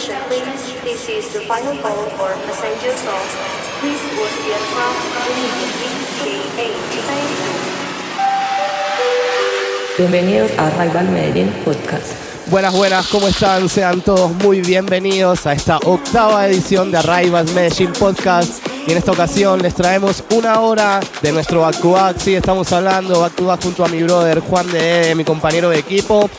Attention please, this is the final call for passengers of. Please board the aircraft immediately. Bienvenidos a Rival Medellín Podcast. Buenas, buenas, ¿cómo están? Sean todos muy bienvenidos a esta octava edición de Arrivas Medellín Podcast. Y en esta ocasión les traemos una hora de nuestro back to back. Sí, estamos hablando back to back junto a mi brother Juan de mi compañero de equipo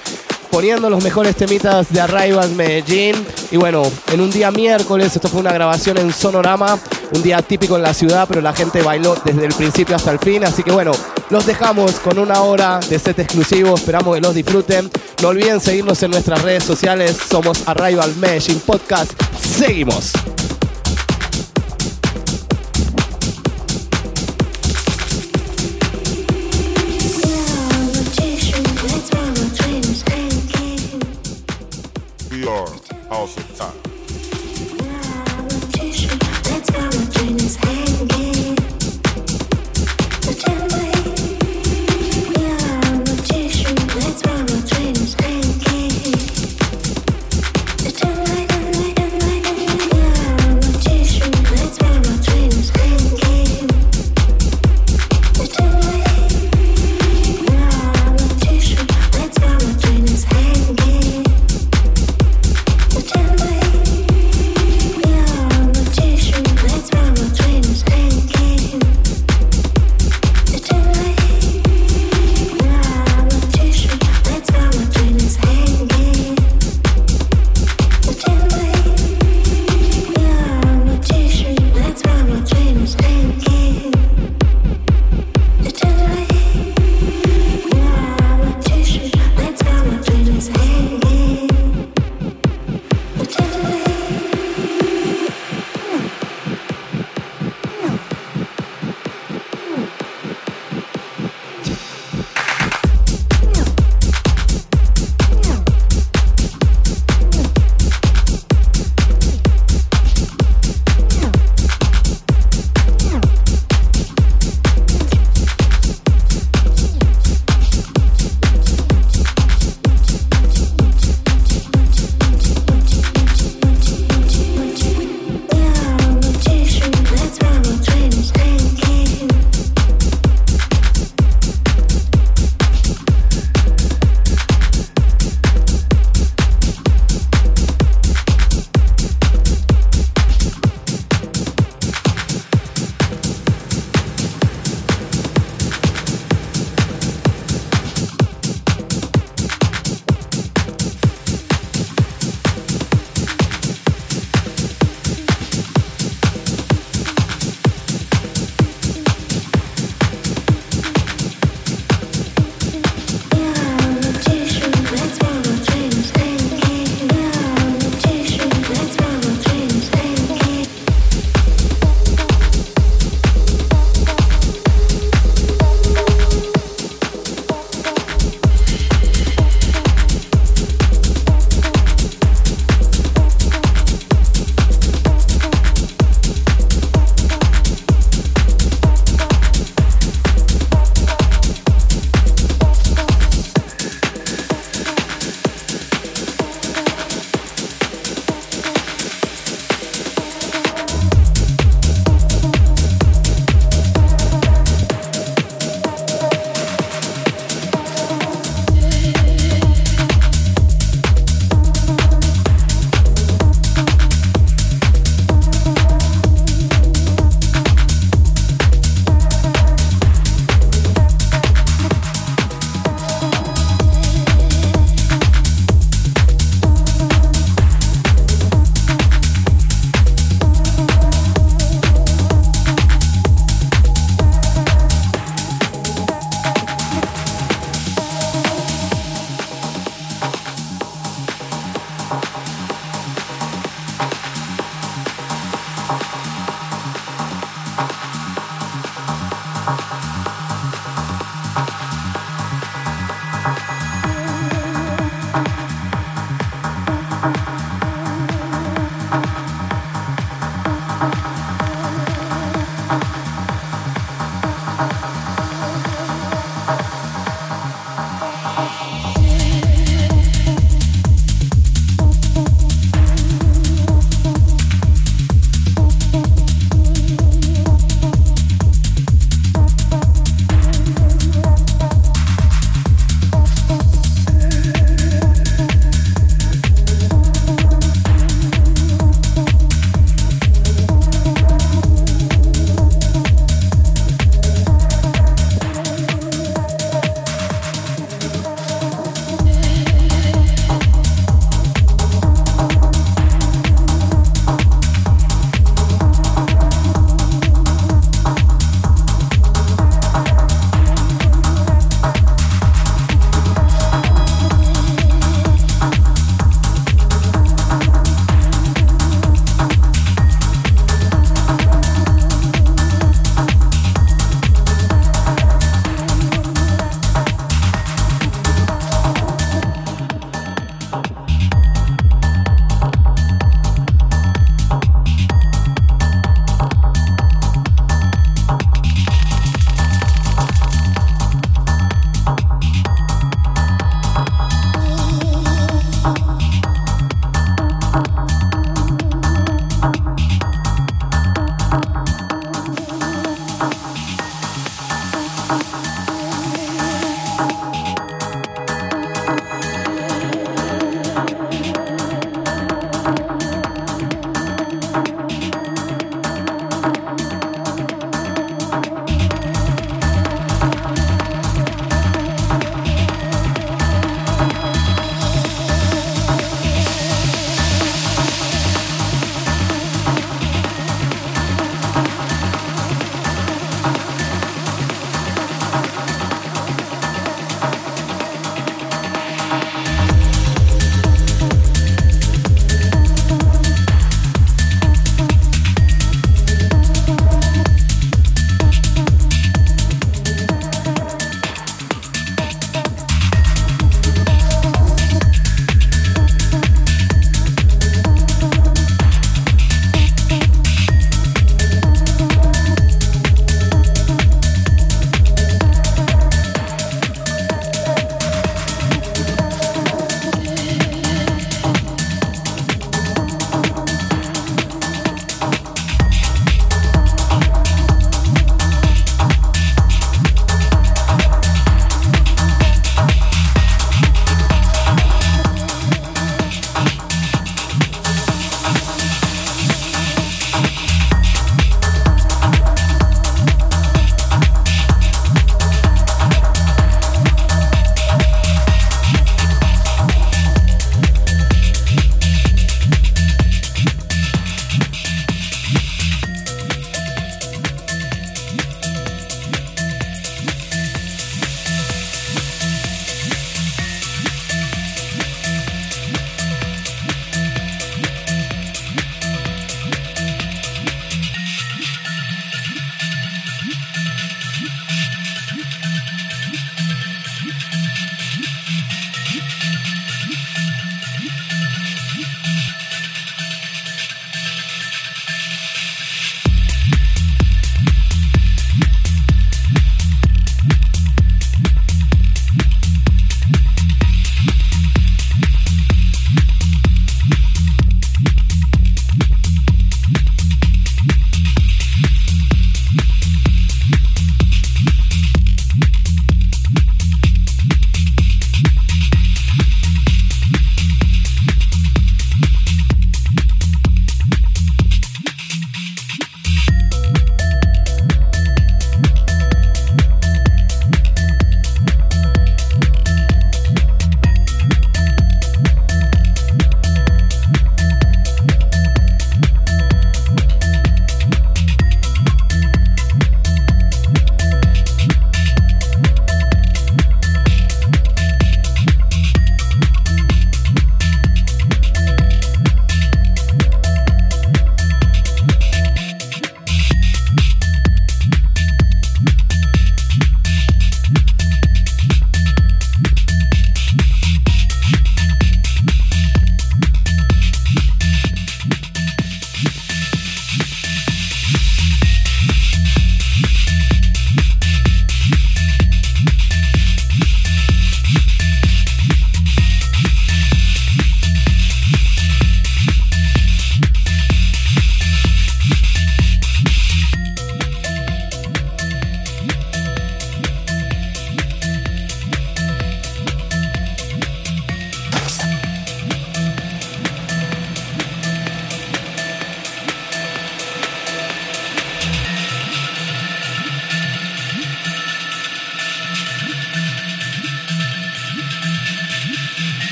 poniendo los mejores temitas de Arrivas Medellín. Y bueno, en un día miércoles, esto fue una grabación en Sonorama, un día típico en la ciudad, pero la gente bailó desde el principio hasta el fin. Así que bueno, los dejamos con una hora de set exclusivo, esperamos que los disfruten. No olviden seguirnos en nuestras redes sociales, somos Arrival Medellín Podcast. Seguimos. Awesome time.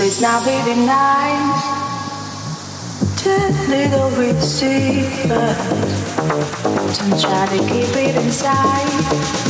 it's not really nice. Two little receivers. Don't try to keep it inside.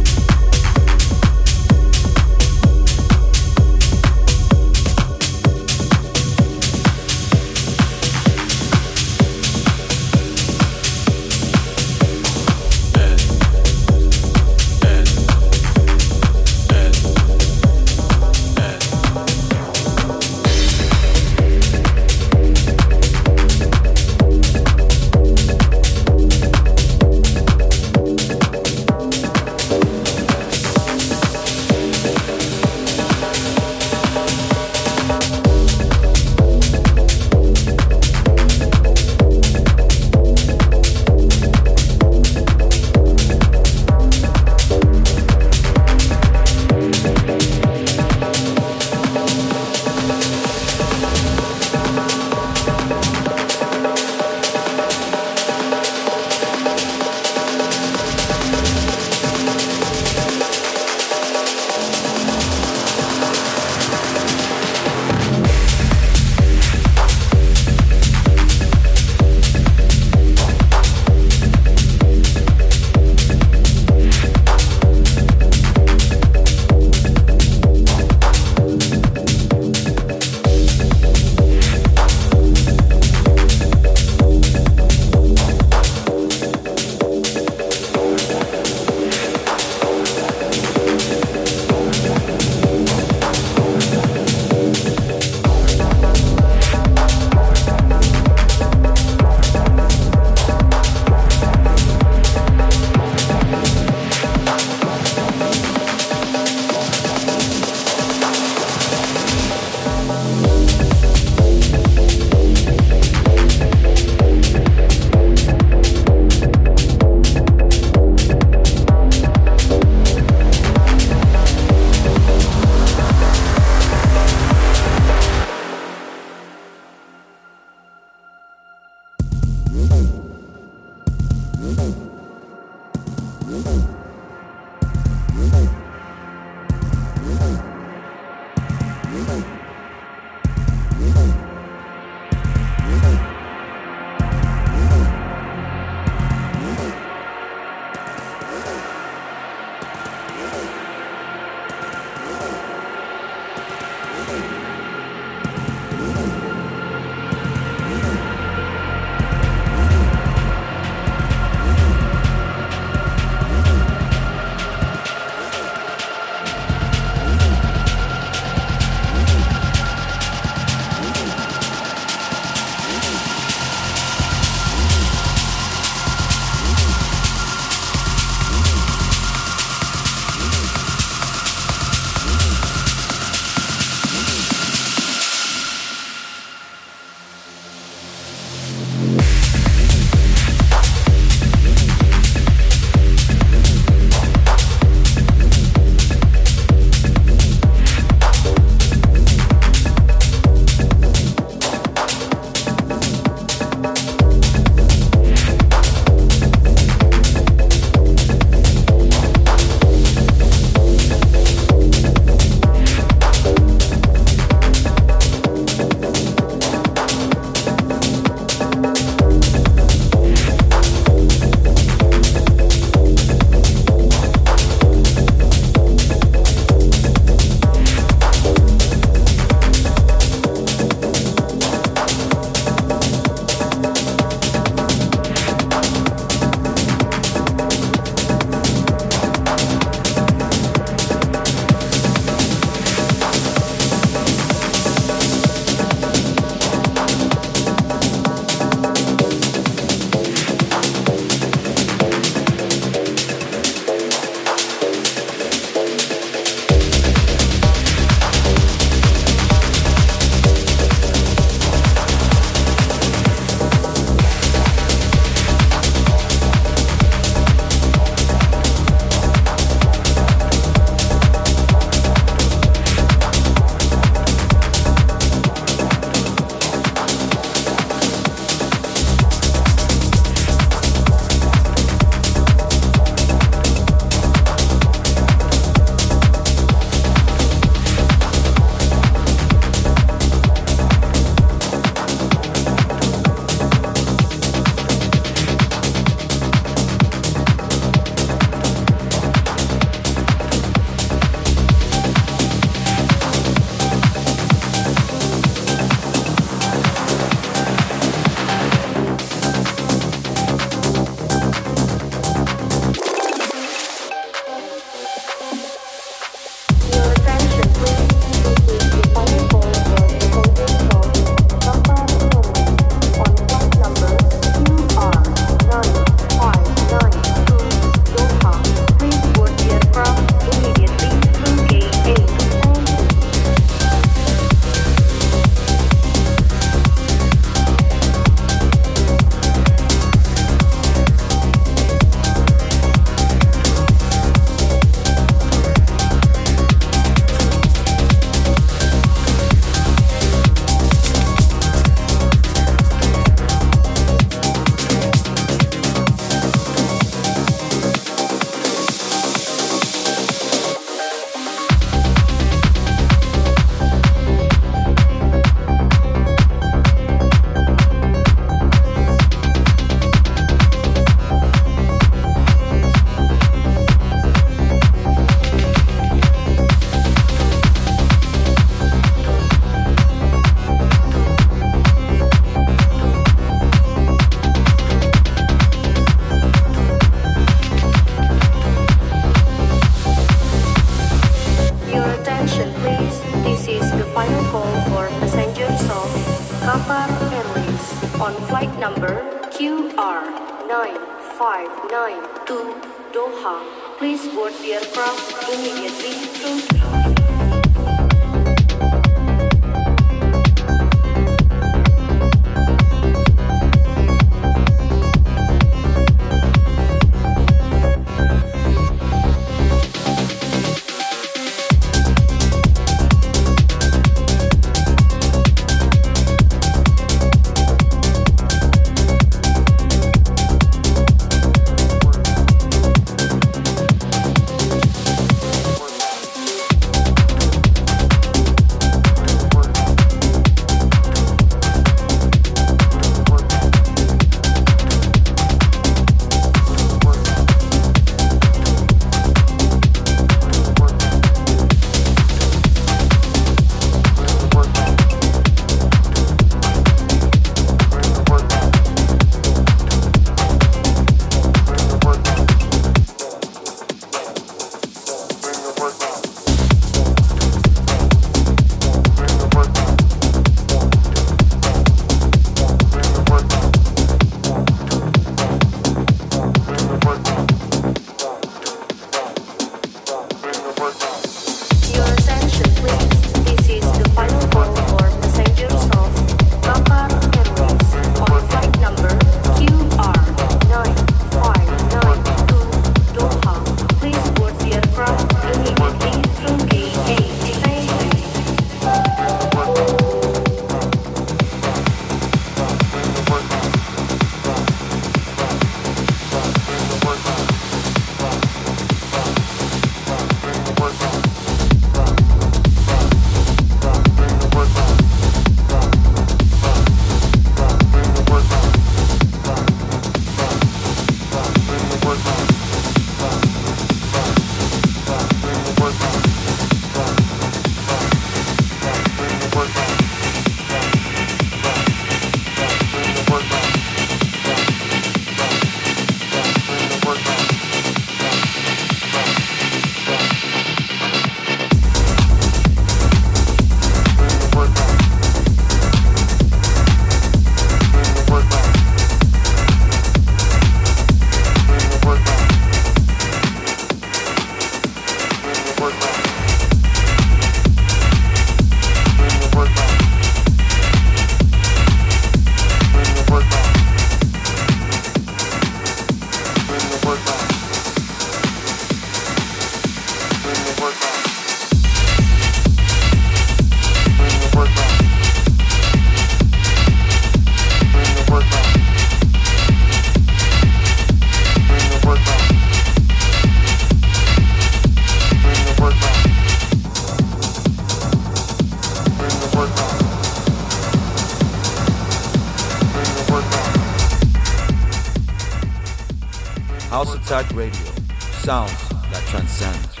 Radio. Sounds that transcend.